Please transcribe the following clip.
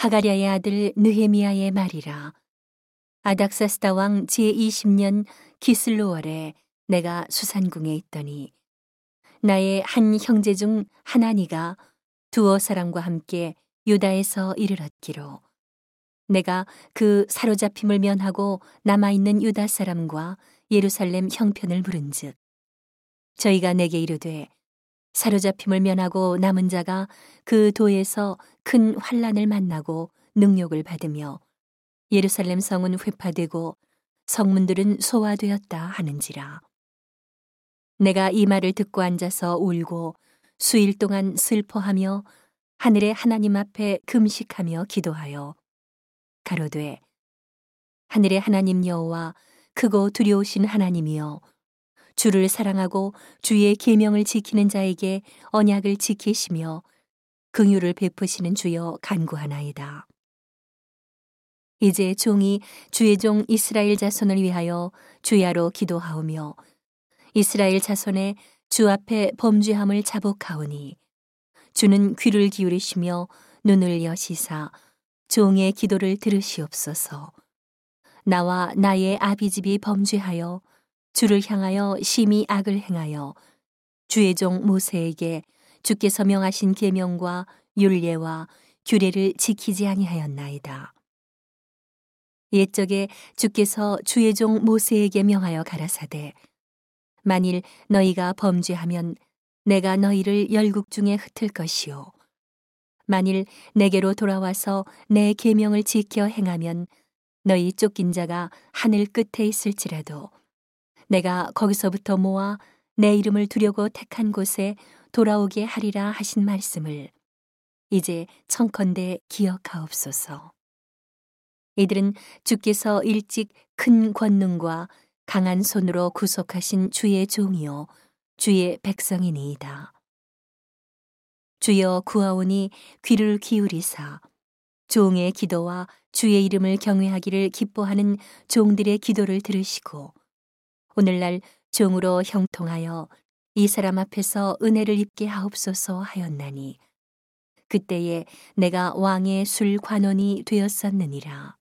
하가랴의 아들 느헤미야의 말이라. 아닥사스다 왕 제20년 기슬로월에 내가 수산궁에 있더니 나의 한 형제 중 하나니가 두어 사람과 함께 유다에서 이르렀기로 내가 그 사로잡힘을 면하고 남아있는 유다 사람과 예루살렘 형편을 물은즉 저희가 내게 이르되 사로잡힘을 면하고 남은 자가 그 도에서 큰 환란을 만나고 능욕을 받으며 예루살렘 성은 회파되고 성문들은 소화되었다 하는지라. 내가 이 말을 듣고 앉아서 울고 수일 동안 슬퍼하며 하늘의 하나님 앞에 금식하며 기도하여 가로되 하늘의 하나님 여호와 크고 두려우신 하나님이여 주를 사랑하고 주의 계명을 지키는 자에게 언약을 지키시며 긍휼을 베푸시는 주여 간구하나이다. 이제 종이 주의 종 이스라엘 자손을 위하여 주야로 기도하오며 이스라엘 자손의 주 앞에 범죄함을 자복하오니 주는 귀를 기울이시며 눈을 여시사 종의 기도를 들으시옵소서. 나와 나의 아비집이 범죄하여 주를 향하여 심히 악을 행하여 주의 종 모세에게 주께서 명하신 계명과 율례와 규례를 지키지 아니하였나이다. 옛적에 주께서 주의 종 모세에게 명하여 가라사대 만일 너희가 범죄하면 내가 너희를 열국 중에 흩을 것이요 만일 내게로 돌아와서 내 계명을 지켜 행하면 너희 쫓긴 자가 하늘 끝에 있을지라도 내가 거기서부터 모아 내 이름을 두려고 택한 곳에 돌아오게 하리라 하신 말씀을 이제 청컨대 기억하옵소서. 이들은 주께서 일찍 큰 권능과 강한 손으로 구속하신 주의 종이요 주의 백성이니이다. 주여 구하오니 귀를 기울이사 종의 기도와 주의 이름을 경외하기를 기뻐하는 종들의 기도를 들으시고 오늘날 종으로 형통하여 이 사람 앞에서 은혜를 입게 하옵소서 하였나니 그때에 내가 왕의 술 관원이 되었었느니라.